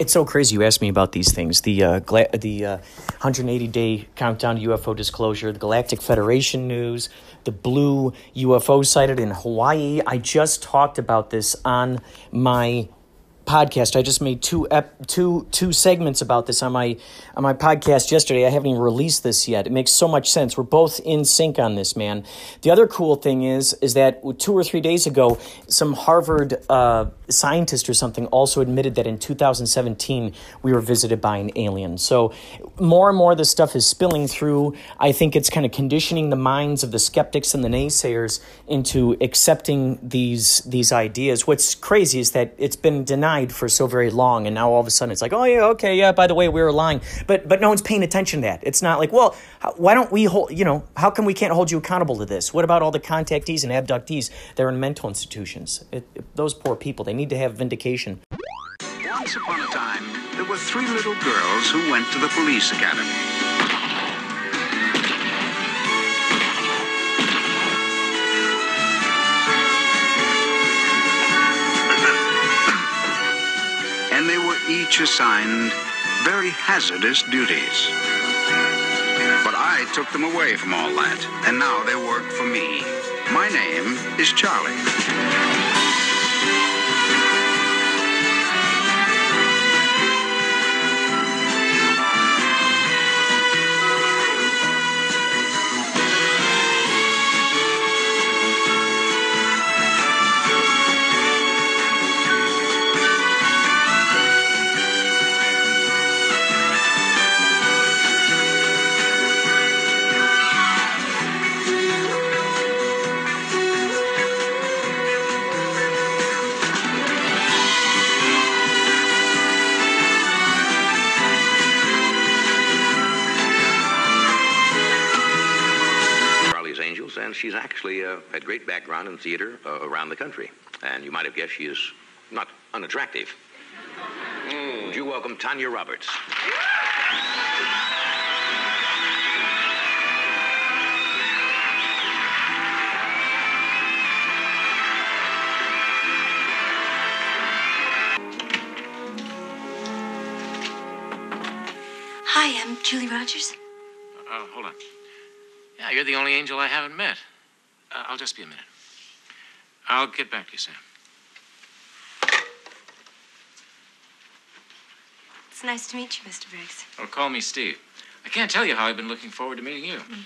It's so crazy you asked me about these things. The uh, gla- the uh, 180 day countdown UFO disclosure, the Galactic Federation news, the blue UFO sighted in Hawaii. I just talked about this on my podcast. I just made two ep- two two segments about this on my on my podcast yesterday. I haven't even released this yet. It makes so much sense. We're both in sync on this, man. The other cool thing is is that two or three days ago, some Harvard uh, scientist or something also admitted that in 2017 we were visited by an alien. So more and more this stuff is spilling through. I think it's kind of conditioning the minds of the skeptics and the naysayers into accepting these these ideas. What's crazy is that it's been denied for so very long, and now all of a sudden it's like, oh yeah, okay, yeah. By the way, we were lying, but but no one's paying attention to that. It's not like, well, why don't we hold? You know, how come we can't hold you accountable to this? What about all the contactees and abductees? They're in mental institutions. It, it, those poor people, they need to have vindication. Once upon a time, there were three little girls who went to the police academy. Each assigned very hazardous duties. But I took them away from all that, and now they work for me. My name is Charlie. Great background in theater uh, around the country. And you might have guessed she is not unattractive. Would you welcome Tanya Roberts? Hi, I'm Julie Rogers. Oh, hold on. Yeah, you're the only angel I haven't met. Uh, I'll just be a minute. I'll get back to you, Sam. It's nice to meet you, Mr. Briggs. Well, call me Steve. I can't tell you how I've been looking forward to meeting you. Julie.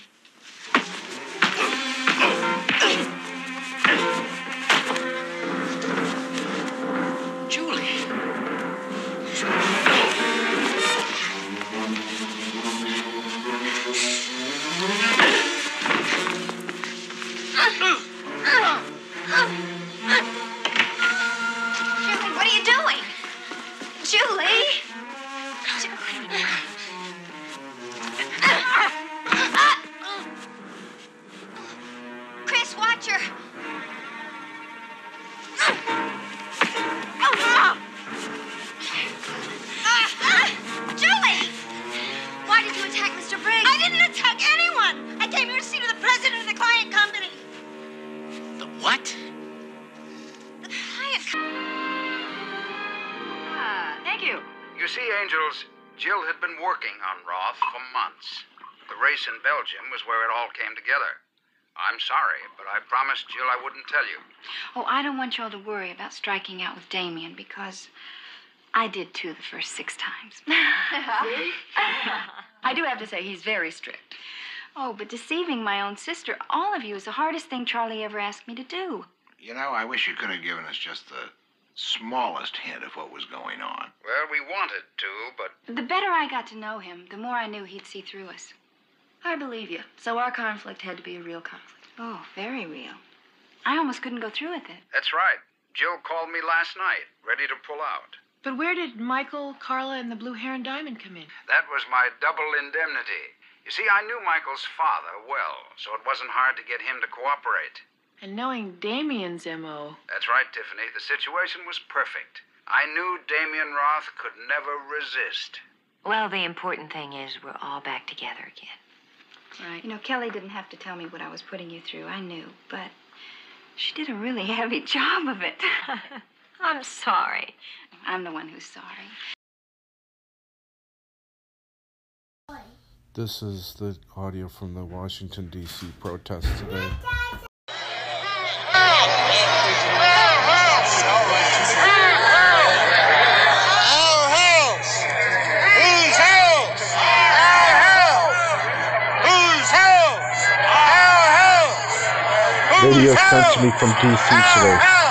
What? The client. Ah, thank you. You see, Angels, Jill had been working on Roth for months. The race in Belgium was where it all came together. I'm sorry, but I promised Jill I wouldn't tell you. Oh, I don't want y'all to worry about striking out with Damien because I did too the first six times. I do have to say he's very strict. Oh, but deceiving my own sister, all of you, is the hardest thing Charlie ever asked me to do. You know, I wish you could have given us just the smallest hint of what was going on. Well, we wanted to, but The better I got to know him, the more I knew he'd see through us. I believe you. So our conflict had to be a real conflict. Oh, very real. I almost couldn't go through with it. that's right. Jill called me last night, ready to pull out. But where did Michael, Carla, and the Blue Heron Diamond come in? That was my double indemnity. You see, I knew Michael's father well, so it wasn't hard to get him to cooperate. And knowing Damien's M.O., That's right, Tiffany. The situation was perfect. I knew Damien Roth could never resist. Well, the important thing is we're all back together again. Right. You know, Kelly didn't have to tell me what I was putting you through. I knew, but she did a really heavy job of it. I'm sorry. I'm the one who's sorry. This is the audio from the Washington, D.C. protest today. Video sent to me from DC today.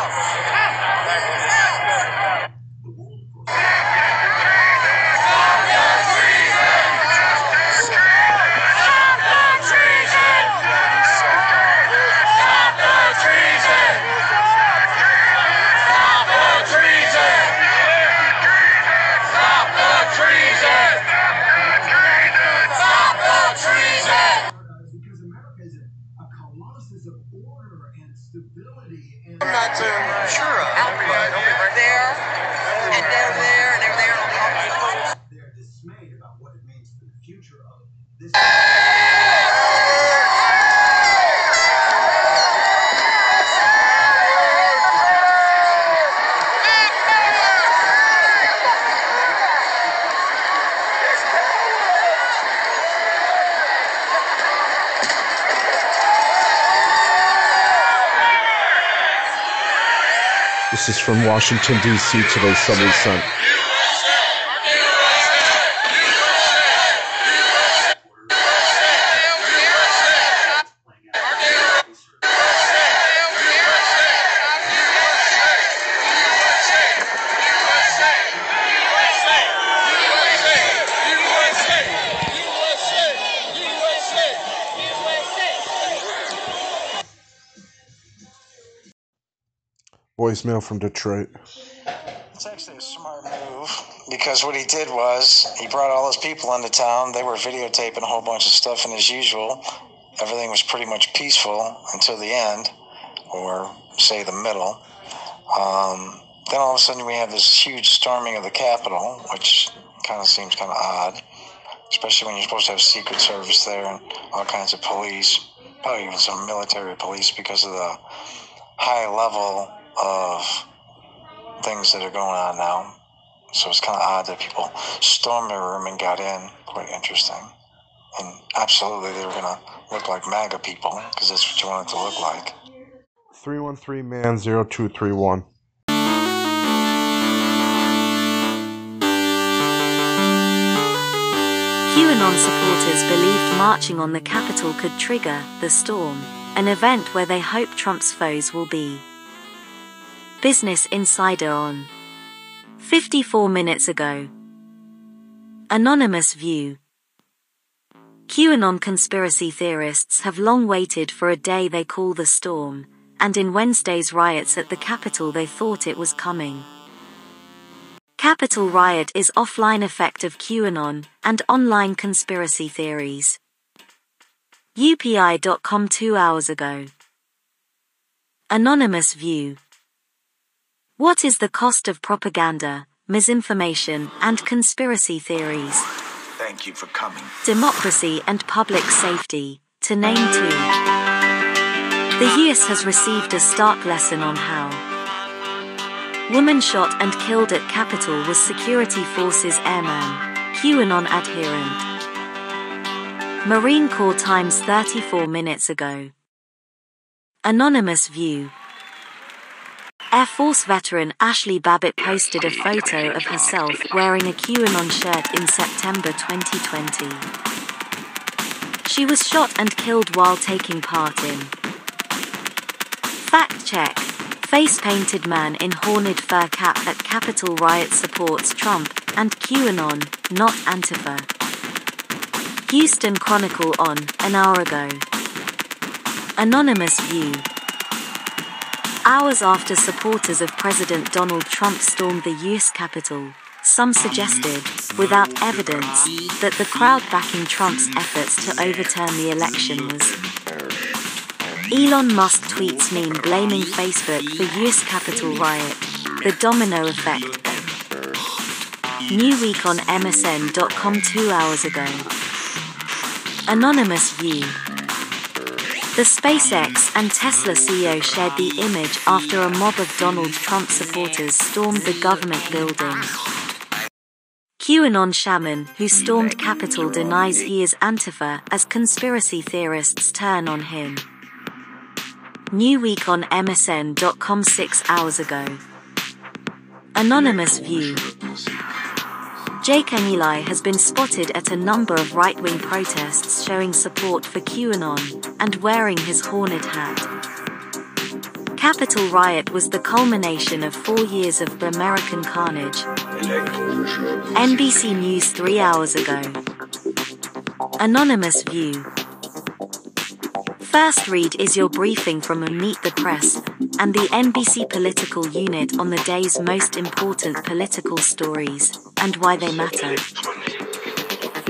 About what it means for the future of this. This is from Washington, D.C. today, somebody sent. Voicemail from Detroit. It's actually a smart move because what he did was he brought all those people into town. They were videotaping a whole bunch of stuff, and as usual, everything was pretty much peaceful until the end, or say the middle. Um, then all of a sudden, we have this huge storming of the Capitol, which kind of seems kind of odd, especially when you're supposed to have Secret Service there and all kinds of police, probably even some military police because of the high level of things that are going on now. So it's kind of odd that people stormed the room and got in. Quite interesting. And absolutely, they were going to look like MAGA people because that's what you want it to look like. 313 man 0231. QAnon supporters believed marching on the Capitol could trigger the storm, an event where they hope Trump's foes will be. Business Insider on 54 minutes ago. Anonymous View QAnon conspiracy theorists have long waited for a day they call the storm, and in Wednesday's riots at the Capitol they thought it was coming. Capitol riot is offline effect of QAnon and online conspiracy theories. UPI.com two hours ago. Anonymous View. What is the cost of propaganda, misinformation, and conspiracy theories? Thank you for coming. Democracy and public safety, to name two. The US has received a stark lesson on how. Woman shot and killed at Capitol was Security Forces airman, QAnon adherent. Marine Corps Times 34 minutes ago. Anonymous View. Air Force veteran Ashli Babbitt posted a photo of herself wearing a QAnon shirt in September 2020. She was shot and killed while taking part in. Fact check. Face painted man in horned fur cap at Capitol riot supports Trump and QAnon, not Antifa. Houston Chronicle on, an hour ago. Anonymous View. Hours after supporters of President Donald Trump stormed the U.S. Capitol, some suggested, without evidence, that the crowd backing Trump's efforts to overturn the election was. Elon Musk tweets meme blaming Facebook for U.S. Capitol riot, the domino effect. Newsweek on MSN.com two hours ago. Anonymous View. The SpaceX and Tesla CEO shared the image after a mob of Donald Trump supporters stormed the government building. QAnon shaman who stormed Capitol denies he is Antifa as conspiracy theorists turn on him. Newsweek on MSN.com six hours ago. Anonymous view. Jake Angeli has been spotted at a number of right wing protests showing support for QAnon and wearing his horned hat. Capitol riot was the culmination of four years of American carnage. NBC News three hours ago. Anonymous View. First read is your briefing from Meet the Press and the NBC political unit on the day's most important political stories and why they matter.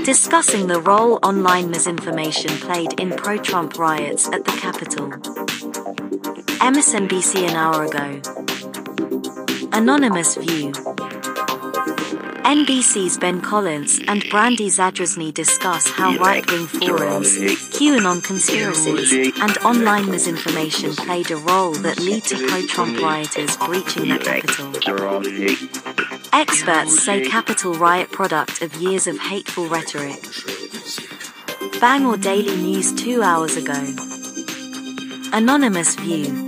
Discussing the role online misinformation played in pro Trump riots at the Capitol. MSNBC an hour ago. Anonymous View. NBC's Ben Collins and Brandy Zadrozny discuss how right-wing forums, QAnon conspiracies, and online misinformation played a role that lead to pro-Trump rioters breaching the Capitol. Experts say Capitol riot product of years of hateful rhetoric. Bangor Daily News two hours ago. Anonymous View.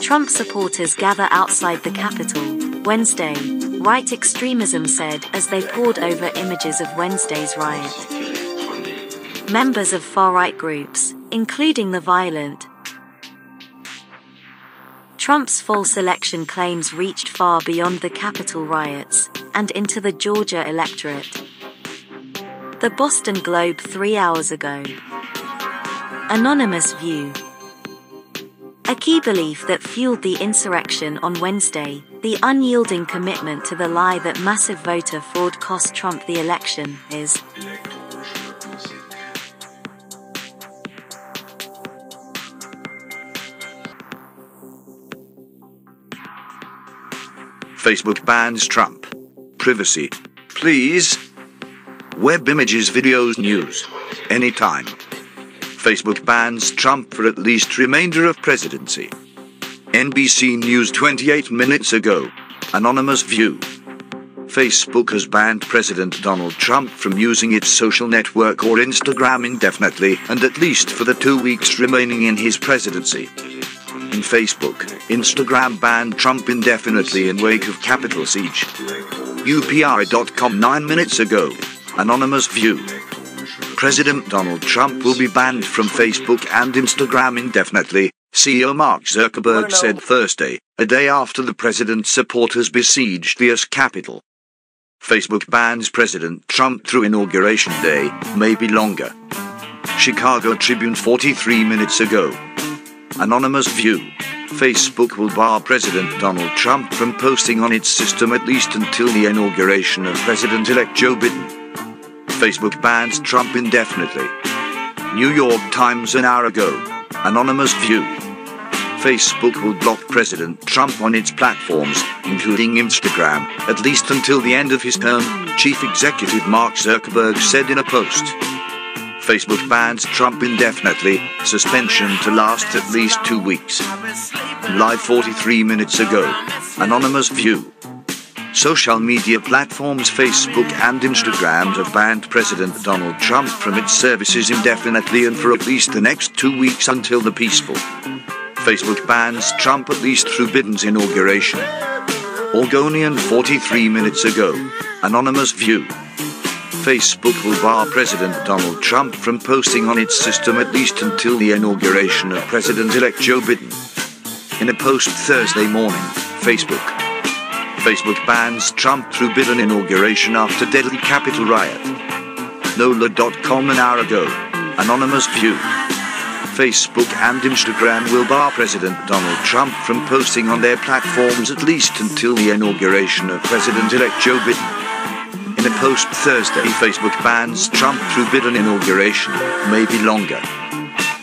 Trump supporters gather outside the Capitol, Wednesday, right extremism said as they pored over images of Wednesday's riot. Members of far right groups, including the violent, Trump's false election claims reached far beyond the Capitol riots and into the Georgia electorate. The Boston Globe three hours ago. Anonymous View. A key belief that fueled the insurrection on Wednesday, the unyielding commitment to the lie that massive voter fraud cost Trump the election, is Facebook bans Trump. Privacy. Please. Web images, videos, news. Anytime. Facebook bans Trump for at least remainder of presidency. NBC News 28 minutes ago. Anonymous view. Facebook has banned President Donald Trump from using its social network or Instagram indefinitely and at least for the two weeks remaining in his presidency. In Facebook, Instagram banned Trump indefinitely in wake of Capitol siege. UPI.com 9 minutes ago. Anonymous view. President Donald Trump will be banned from Facebook and Instagram indefinitely, CEO Mark Zuckerberg said Thursday, a day after the president's supporters besieged the US Capitol. Facebook bans President Trump through Inauguration Day, maybe longer. Chicago Tribune 43 minutes ago. Anonymous view. Facebook will bar President Donald Trump from posting on its system at least until the inauguration of President elect Joe Biden. Facebook bans Trump indefinitely. New York Times an hour ago. Anonymous view. Facebook will block President Trump on its platforms, including Instagram, at least until the end of his term, Chief Executive Mark Zuckerberg said in a post. Facebook bans Trump indefinitely, suspension to last at least two weeks. Live 43 minutes ago. Anonymous view. Social media platforms Facebook and Instagram have banned President Donald Trump from its services indefinitely and for at least the next two weeks until the peaceful. Facebook bans Trump at least through Biden's inauguration. Oregonian 43 minutes ago. Anonymous view. Facebook will bar President Donald Trump from posting on its system at least until the inauguration of President elect Joe Biden. In a post Thursday morning, Facebook. Facebook bans Trump through Biden inauguration after deadly Capitol riot. NOLA.com an hour ago. Anonymous view. Facebook and Instagram will bar President Donald Trump from posting on their platforms at least until the inauguration of President elect Joe Biden. In a post Thursday, Facebook bans Trump through Biden inauguration, maybe longer.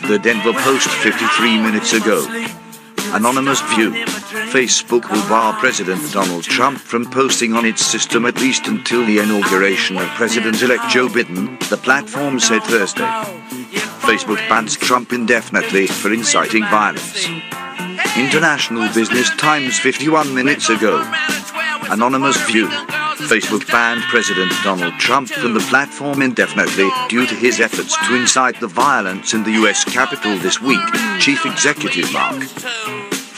The Denver Post 53 minutes ago. Anonymous view. Facebook will bar President Donald Trump from posting on its system at least until the inauguration of President elect Joe Biden, the platform said Thursday. Facebook bans Trump indefinitely for inciting violence. International Business Times 51 minutes ago. Anonymous view. Facebook banned President Donald Trump from the platform indefinitely due to his efforts to incite the violence in the U.S. Capitol this week, Chief Executive Mark.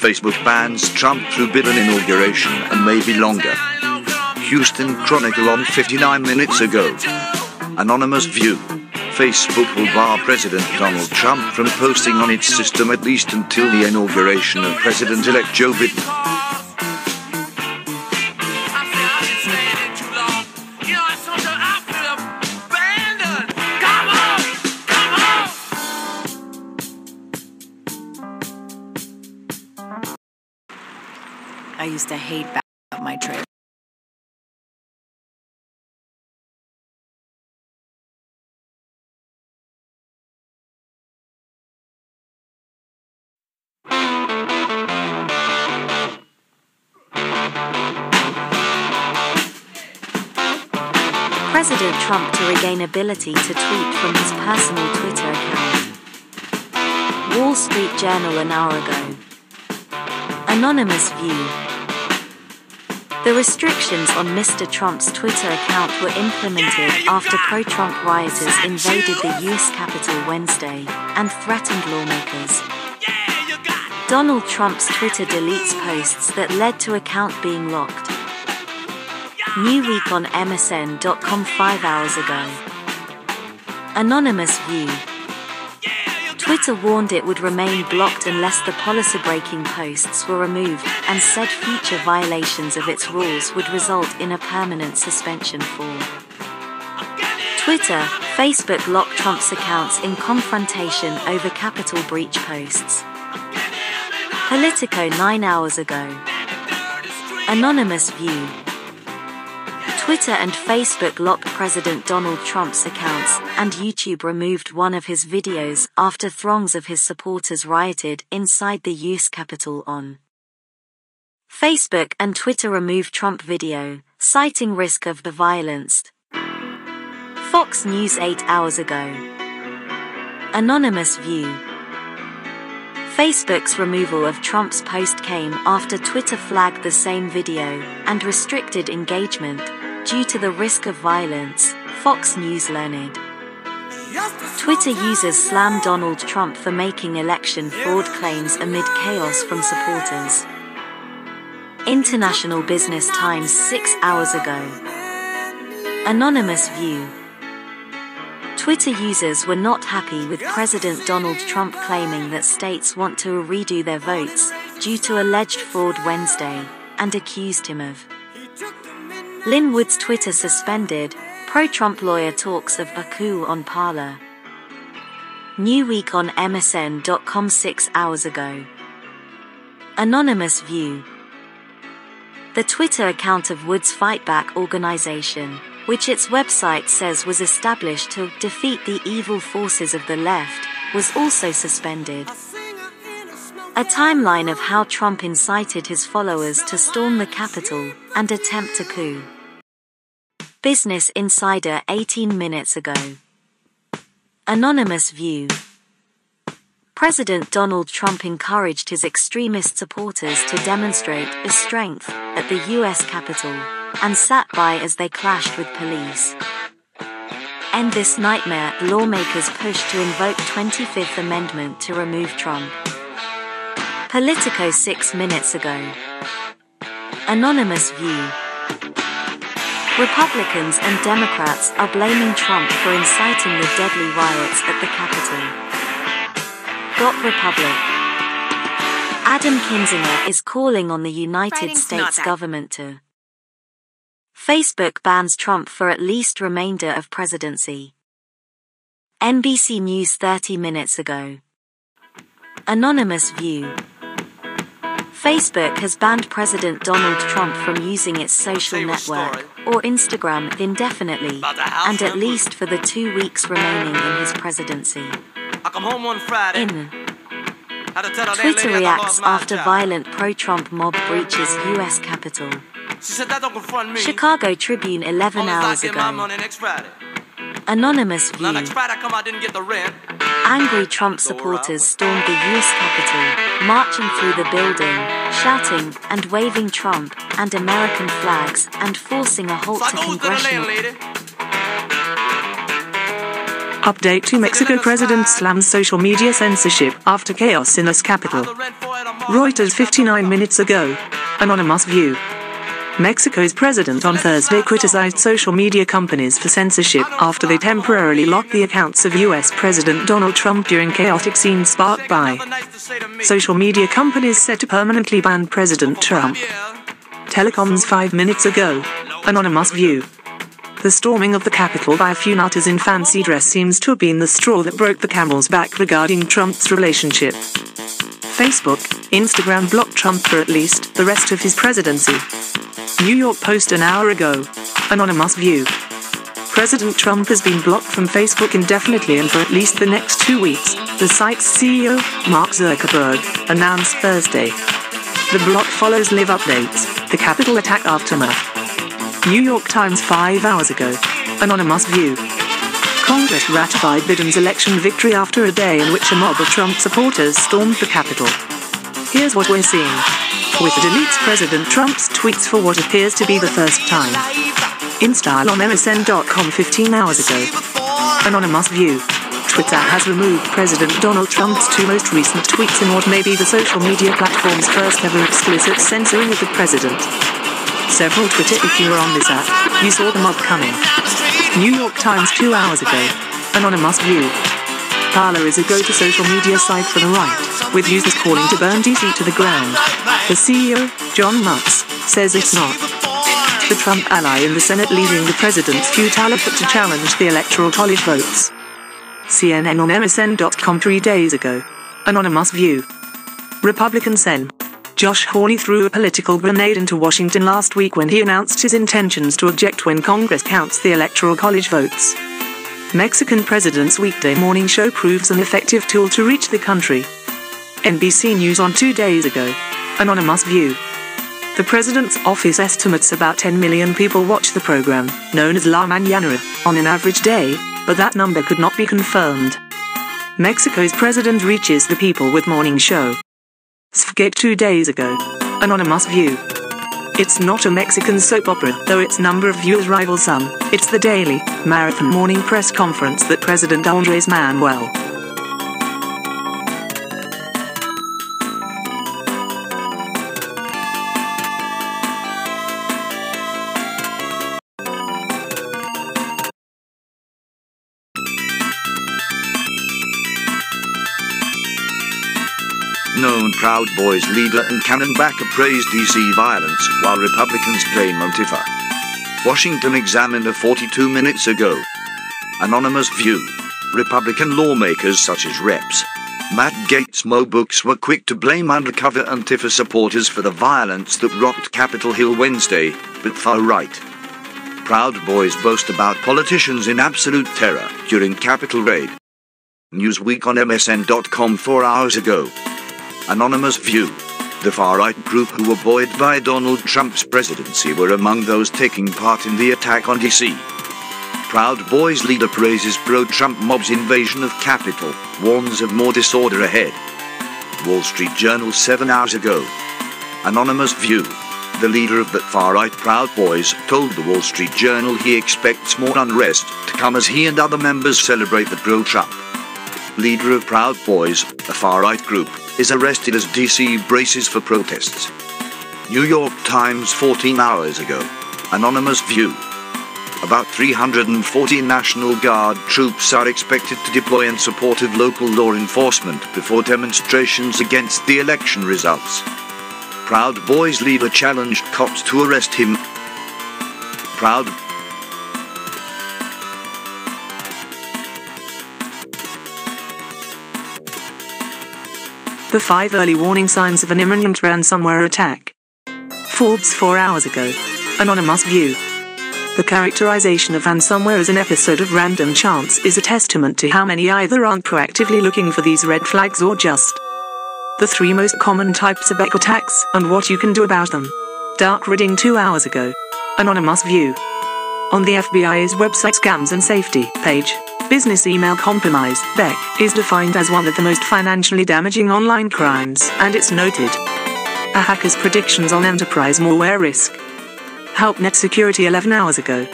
Facebook bans Trump through Biden inauguration and maybe longer. Houston Chronicle on 59 minutes ago. Anonymous View. Facebook will bar President Donald Trump from posting on its system at least until the inauguration of President elect Joe Biden. I used to hate my trailer. President Trump to regain ability to tweet from his personal Twitter account. Wall Street Journal an hour ago. Anonymous View. The restrictions on Mr. Trump's Twitter account were implemented after pro Trump rioters invaded the U.S. Capitol Wednesday and threatened lawmakers. Donald Trump's Twitter deletes posts that led to account being locked. Newsweek on MSN.com five hours ago. Anonymous View. Twitter warned it would remain blocked unless the policy breaking posts were removed, and said future violations of its rules would result in a permanent suspension for Twitter, Facebook locked Trump's accounts in confrontation over Capitol breach posts. Politico nine hours ago. Anonymous View. Twitter and Facebook locked President Donald Trump's accounts, and YouTube removed one of his videos after throngs of his supporters rioted inside the U.S. Capitol on Facebook and Twitter removed Trump video, citing risk of the violence. Fox News 8 hours ago. Anonymous View. Facebook's removal of Trump's post came after Twitter flagged the same video and restricted engagement due to the risk of violence, Fox News learned. Twitter users slam Donald Trump for making election fraud claims amid chaos from supporters. International Business Times six hours ago. Anonymous View. Twitter users were not happy with President Donald Trump claiming that states want to redo their votes due to alleged fraud Wednesday and accused him of Lin Wood's Twitter suspended, pro Trump lawyer talks of a coup on Parler. Newsweek on MSN.com six hours ago. Anonymous View. The Twitter account of Wood's Fightback organization, which its website says was established to defeat the evil forces of the left, was also suspended. A timeline of how Trump incited his followers to storm the Capitol and attempt a coup. Business Insider 18 minutes ago. Anonymous View. President Donald Trump encouraged his extremist supporters to demonstrate his strength at the U.S. Capitol and sat by as they clashed with police. End this nightmare, lawmakers push to invoke 25th Amendment to remove Trump. Politico six minutes ago. Anonymous View. Republicans and Democrats are blaming Trump for inciting the deadly riots at the Capitol. Got Republic. Adam Kinzinger is calling on the United Writing's States government to Facebook bans Trump for at least remainder of presidency. NBC News 30 minutes ago. Anonymous View. Facebook has banned President Donald Trump from using its social network, or Instagram, indefinitely, and at least for the two weeks remaining in his presidency. I come home one Friday. In Had to tell her that Twitter reacts after violent pro Trump mob breaches U.S. Capitol. She said that don't confront me. Chicago Tribune 11 Long as I hours ago. money next Friday. Anonymous View. Next Friday I come I didn't get the rent. Angry Trump supporters stormed the U.S. Capitol, marching through the building, shouting and waving Trump and American flags and forcing a halt to congressional. Update to Mexico President slams social media censorship after chaos in US Capitol. Reuters 59 minutes ago. Anonymous View. Mexico's president on Thursday criticized social media companies for censorship after they temporarily locked the accounts of US President Donald Trump during chaotic scenes sparked by social media companies set to permanently ban President Trump. Telecoms 5 minutes ago. Anonymous View. The storming of the Capitol by a few nutters in fancy dress seems to have been the straw that broke the camel's back regarding Trump's relationship. Facebook, Instagram blocked Trump for at least the rest of his presidency. New York Post an hour ago. Anonymous View. President Trump has been blocked from Facebook indefinitely and for at least the next two weeks, the site's CEO, Mark Zuckerberg, announced Thursday. The block follows live updates, the Capitol attack aftermath. New York Times five hours ago. Anonymous View. Congress ratified Biden's election victory after a day in which a mob of Trump supporters stormed the Capitol. Here's what we're seeing. With deletes President Trump's tweets for what appears to be the first time. In style on MSN.com 15 hours ago. Anonymous View. Twitter has removed President Donald Trump's two most recent tweets in what may be the social media platform's first ever explicit censoring of the president. Several Twitter if you were on this app, you saw the mob coming. New York Times two hours ago. Anonymous View. Parler is a go-to social media site for the right, with users calling to burn DC to the ground. The CEO, John Matze, says it's not. The Trump ally in the Senate leading the president's futile effort to challenge the Electoral College votes. CNN on MSN.com three days ago. Anonymous View. Republican Sen. Josh Hawley threw a political grenade into Washington last week when he announced his intentions to object when Congress counts the Electoral College votes. Mexican president's weekday morning show proves an effective tool to reach the country. NBC News on two days ago. Anonymous View. The president's office estimates about 10 million people watch the program, known as La Mañanera, on an average day, but that number could not be confirmed. Mexico's president reaches the people with morning show. SFGate two days ago. Anonymous View. It's not a Mexican soap opera, though its number of viewers rivals some. It's the daily, marathon morning press conference that President Andres Manuel Proud Boys leader and QAnon-Backer praised DC violence while Republicans blame Antifa. Washington Examiner 42 minutes ago. Anonymous View. Republican lawmakers such as Reps. Matt Gaetz Mo Brooks were quick to blame undercover Antifa supporters for the violence that rocked Capitol Hill Wednesday, but far right. Proud Boys boast about politicians in absolute terror during Capitol raid. Newsweek on MSN.com four hours ago. Anonymous View. The far right group who were buoyed by Donald Trump's presidency were among those taking part in the attack on DC. Proud Boys leader praises pro Trump mob's invasion of Capitol, warns of more disorder ahead. Wall Street Journal seven hours ago. Anonymous View. The leader of that far right Proud Boys told the Wall Street Journal he expects more unrest to come as he and other members celebrate the pro Trump. Leader of Proud Boys, a far right group, is arrested as DC braces for protests. New York Times 14 hours ago. Anonymous View. About 340 National Guard troops are expected to deploy in support of local law enforcement before demonstrations against the election results. Proud Boys leader challenged cops to arrest him. Proud The five early warning signs of an imminent ransomware attack. Forbes four hours ago. Anonymous View. The characterization of ransomware as an episode of random chance is a testament to how many either aren't proactively looking for these red flags or just the three most common types of attacks and what you can do about them. Dark reading two hours ago. Anonymous View. On the FBI's website Scams and Safety page, business email compromise, BEC, is defined as one of the most financially damaging online crimes, and it's noted. A hacker's predictions on enterprise malware risk. HelpNet Security 11 hours ago.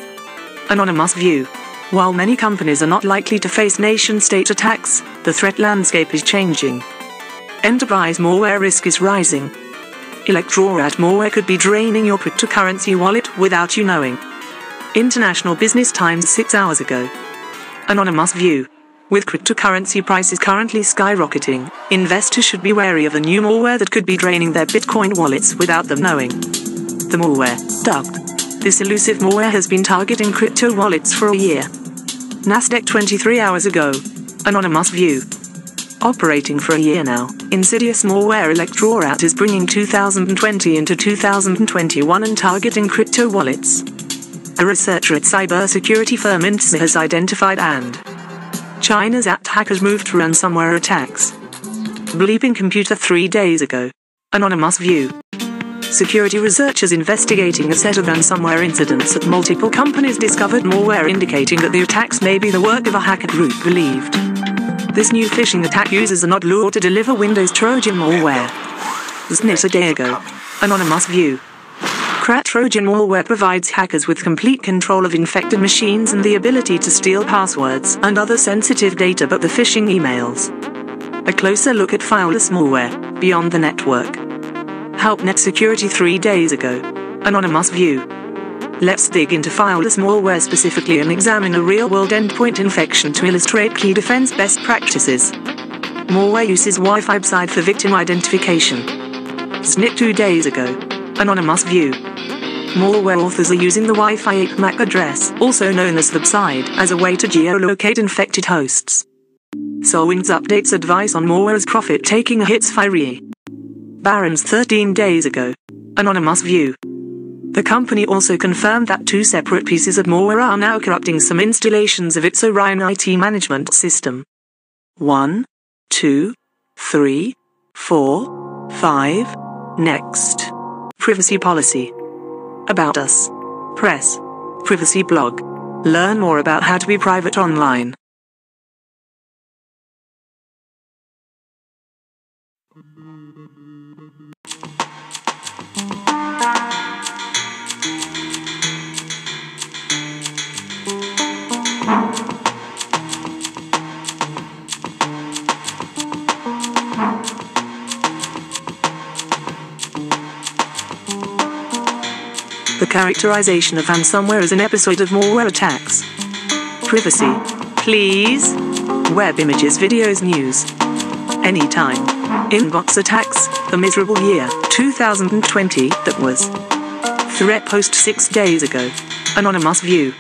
Anonymous View. While many companies are not likely to face nation state attacks, the threat landscape is changing. Enterprise malware risk is rising. Electrorat malware could be draining your cryptocurrency wallet without you knowing. International Business Times 6 hours ago. Anonymous View. With cryptocurrency prices currently skyrocketing, investors should be wary of the new malware that could be draining their Bitcoin wallets without them knowing. The malware, dubbed. This elusive malware has been targeting crypto wallets for a year. Nasdaq 23 hours ago. Anonymous View. Operating for a year now, insidious malware Electrorat is bringing 2020 into 2021 and targeting crypto wallets. A researcher at cybersecurity firm Intezer has identified and China's apt hackers moved to ransomware attacks. Bleeping computer three days ago. Anonymous View. Security researchers investigating a set of ransomware incidents at multiple companies discovered malware indicating that the attacks may be the work of a hacker group believed. This new phishing attack uses an odd lure to deliver Windows Trojan malware. ZDNet a day ago. Anonymous View. QRAT Trojan malware provides hackers with complete control of infected machines and the ability to steal passwords and other sensitive data but the phishing emails. A closer look at fileless malware, beyond the network. HelpNet Security three days ago. Anonymous View. Let's dig into fileless malware specifically and examine a real-world endpoint infection to illustrate key defense best practices. Malware uses Wi-Fi side for victim identification. ZDNet two days ago. Anonymous View. Malware authors are using the Wi-Fi 8 MAC address, also known as the side, as a way to geolocate infected hosts. SolarWinds updates advice on malware's profit-taking hits FireEye. Barron's 13 days ago. Anonymous View. The company also confirmed that two separate pieces of malware are now corrupting some installations of its Orion IT management system. 1, 2, 3, 4, 5, next. Privacy Policy. About Us. Press. Privacy Blog. Learn more about how to be private online. Characterization of ransomware as an episode of malware attacks. Privacy. Please. Web images, videos, news. Anytime. Inbox attacks. The miserable year, 2020, that was. Threat post six days ago. Anonymous View.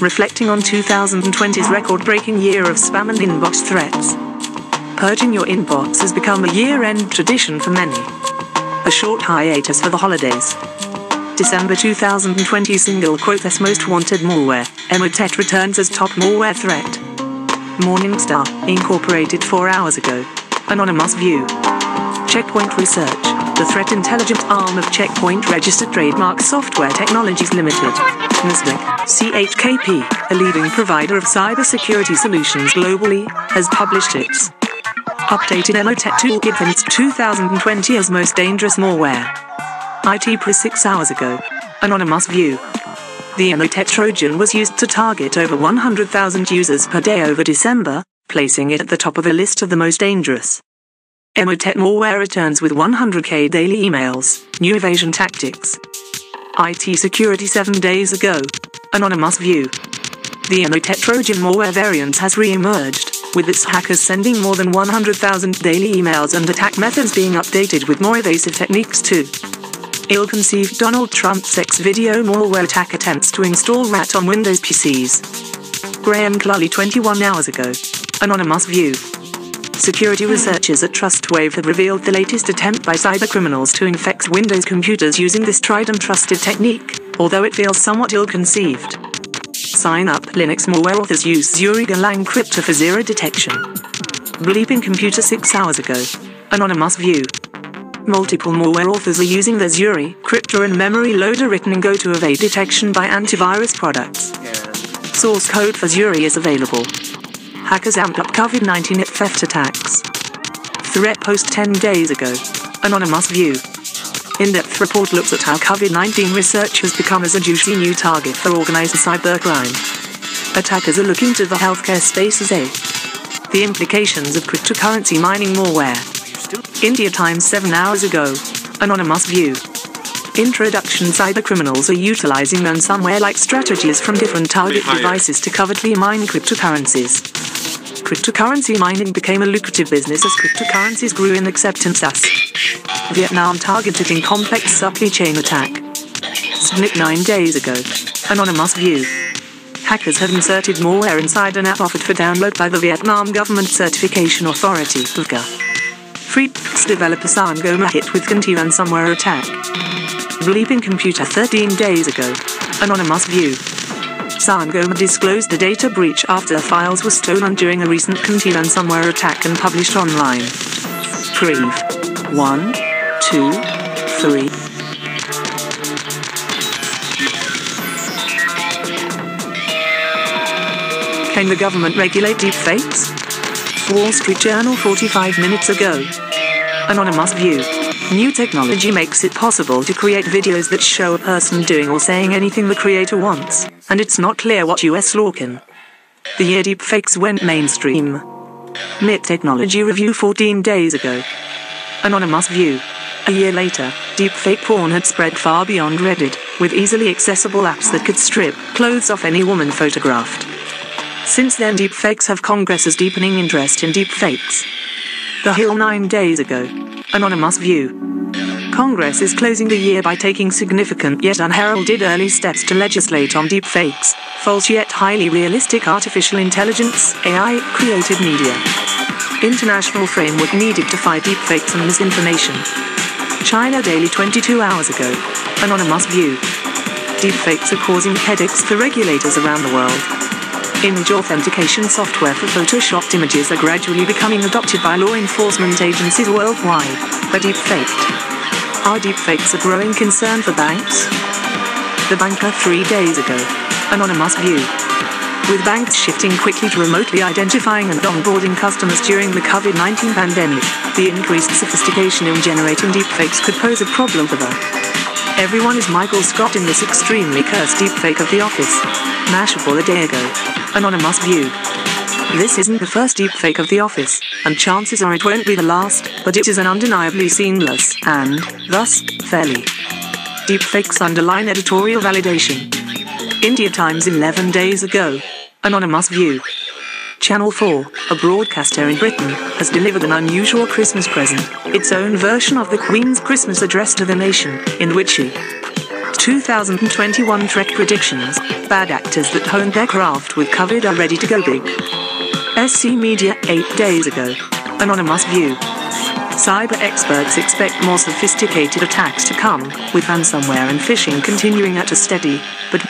Reflecting on 2020's record breaking year of spam and inbox threats. Purging your inbox has become a year end tradition for many. A short hiatus for the holidays. December 2020 single quote as most wanted malware, Emotet returns as top malware threat. Morningstar, Incorporated 4 hours ago. Anonymous View. Checkpoint Research, the threat intelligence arm of Checkpoint Registered Trademark Software Technologies Limited. NSWIC, CHKP, a leading provider of cybersecurity solutions globally, has published its updated Emotet toolkit for its 2020 as most dangerous malware. IT Press 6 hours ago. Anonymous View. The Emotet Trojan was used to target over 100,000 users per day over December, placing it at the top of a list of the most dangerous. Emotet malware returns with 100k daily emails, new evasion tactics. IT security 7 days ago. Anonymous View. The Emotet Trojan malware variant has re-emerged, with its hackers sending more than 100,000 daily emails and attack methods being updated with more evasive techniques too. Ill-conceived Donald Trump's X-video malware attack attempts to install RAT on Windows PCs. Graham Cluley 21 hours ago. Anonymous View. Security researchers at TrustWave have revealed the latest attempt by cybercriminals to infect Windows computers using this tried and trusted technique, although it feels somewhat ill-conceived. Sign up Linux malware authors use Zuri Golang crypto for zero detection. Bleeping computer 6 hours ago. Anonymous View. Multiple malware authors are using the Zuri, crypto and memory loader written in Go to evade detection by antivirus products. Source code for Zuri is available. Hackers amped up COVID 19 theft attacks. Threat post 10 days ago. Anonymous View. In depth report looks at how COVID 19 research has become as a juicy new target for organized cybercrime. Attackers are looking to the healthcare space as a the implications of cryptocurrency mining malware. India Times 7 hours ago. Anonymous View. Introduction Cybercriminals are utilizing ransomware-like strategies from different target devices to covertly mine cryptocurrencies. Cryptocurrency mining became a lucrative business as cryptocurrencies grew in acceptance as Vietnam targeted in complex supply chain attack. Snip nine days ago. Anonymous View. Hackers have inserted malware inside an app offered for download by the Vietnam Government Certification Authority, VCA. Freaks developer Sangoma hit with Conti ransomware attack. Bleeping computer 13 days ago. Anonymous View. Sangoma disclosed the data breach after files were stolen during a recent Conti ransomware attack and published online. Preve. 1, 2, 3. Can the government regulate deepfakes? Wall Street Journal 45 minutes ago. Anonymous View. New technology makes it possible to create videos that show a person doing or saying anything the creator wants, and it's not clear what US law can. The year deepfakes went mainstream. MIT Technology Review 14 days ago. Anonymous View. A year later, deepfake porn had spread far beyond Reddit, with easily accessible apps that could strip clothes off any woman photographed. Since then, deepfakes have Congress's deepening interest in deepfakes. The Hill nine days ago. Anonymous View. Congress is closing the year by taking significant yet unheralded early steps to legislate on deepfakes, false yet highly realistic artificial intelligence, AI, created media. International framework needed to fight deepfakes and misinformation. China Daily 22 hours ago. Anonymous View. Deepfakes are causing headaches for regulators around the world. Image authentication software for photoshopped images are gradually becoming adopted by law enforcement agencies worldwide, but deepfaked. Are deepfakes a growing concern for banks? The banker three days ago. Anonymous View. With banks shifting quickly to remotely identifying and onboarding customers during the COVID 19 pandemic, the increased sophistication in generating deepfakes could pose a problem for them. Everyone is Michael Scott in this extremely cursed deepfake of The Office. Mashable a day ago. Anonymous View. This isn't the first deepfake of The Office, and chances are it won't be the last, but it is an undeniably seamless, and, thus, fairly. Deepfakes underline editorial validation. India Times 11 days ago. Anonymous View. Channel 4, a broadcaster in Britain, has delivered an unusual Christmas present, its own version of the Queen's Christmas address to the nation, in which she 2021 Trek predictions, bad actors that honed their craft with COVID are ready to go big. SC Media 8 days ago. Anonymous View. Cyber experts expect more sophisticated attacks to come, with ransomware and phishing continuing at a steady, but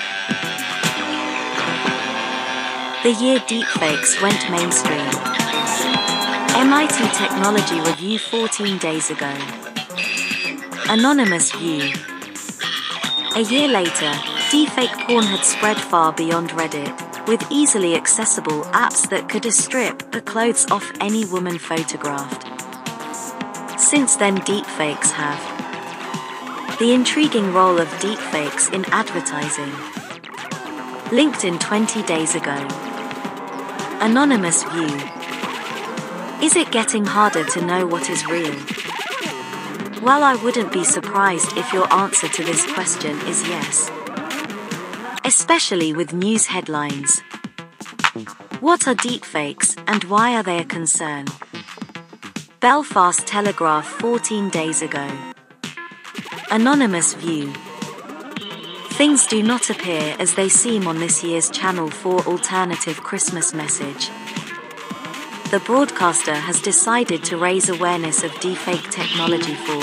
The year deepfakes went mainstream. MIT Technology Review 14 days ago. Anonymous View. A year later, deepfake porn had spread far beyond Reddit, with easily accessible apps that could strip the clothes off any woman photographed. Since then, deepfakes have the intriguing role of deepfakes in advertising. LinkedIn 20 days ago. Anonymous View. Is it getting harder to know what is real? Well, I wouldn't be surprised if your answer to this question is yes. Especially with news headlines. What are deepfakes and why are they a concern? Belfast Telegraph 14 days ago. Anonymous View. Things do not appear as they seem on this year's Channel 4 alternative Christmas message. The broadcaster has decided to raise awareness of deepfake technology for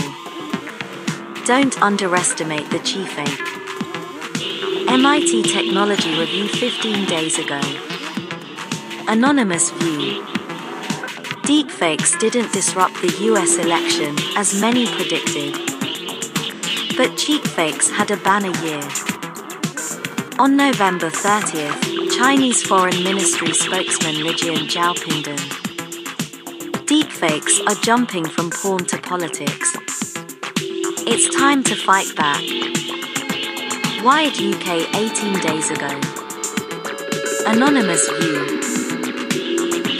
Don't underestimate the cheapfake. MIT Technology Review 15 days ago. Anonymous View. Deepfakes didn't disrupt the US election as many predicted. But cheapfakes had a banner year. On November 30th, Chinese Foreign Ministry spokesman Lijian Zhaopingdan. Deepfakes are jumping from porn to politics. It's time to fight back. Wired UK 18 days ago. Anonymous View.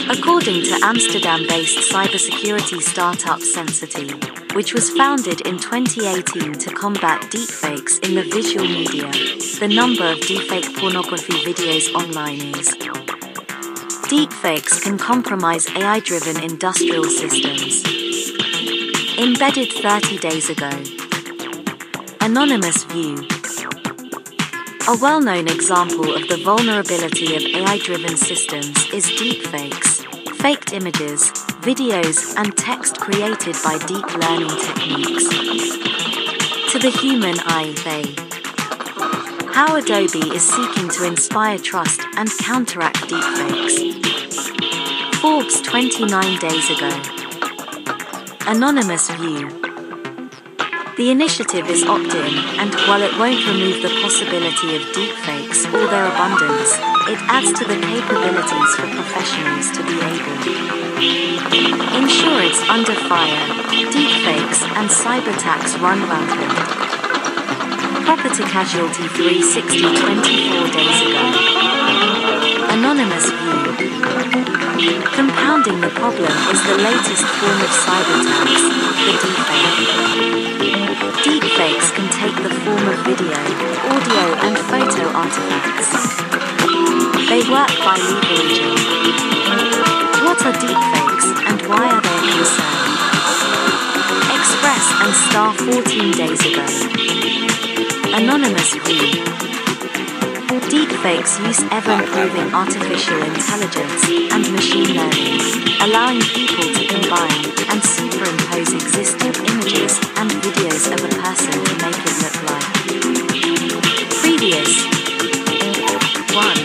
According to Amsterdam based cybersecurity startup Sensity, which was founded in 2018 to combat deepfakes in the visual media, the number of deepfake pornography videos online is. Deepfakes can compromise AI driven industrial systems. Embedded 30 days ago. Anonymous View. A well known example of the vulnerability of AI driven systems is deepfakes, faked images, videos, and text created by deep learning techniques. To the human eye, they. How Adobe is seeking to inspire trust and counteract deepfakes. Forbes 29 days ago. Anonymous View. The initiative is opt in, and while it won't remove the possibility of deepfakes or their abundance, it adds to the capabilities for professionals to be able. Insurance under fire, deepfakes, and cyber attacks run rampant. Property Casualty 360 24 days ago. Anonymous View. Compounding the problem is the latest form of cyber attacks, the deepfake. Deepfakes can take the form of video, audio, and photo artifacts. They work by leveraging. What are deepfakes and why are they a concern? Express and Star 14 days ago. Anonymous V. Deepfakes use ever improving artificial intelligence and machine learning, allowing people to combine and superimpose existing images and videos of a person to make it look like. Previous 1.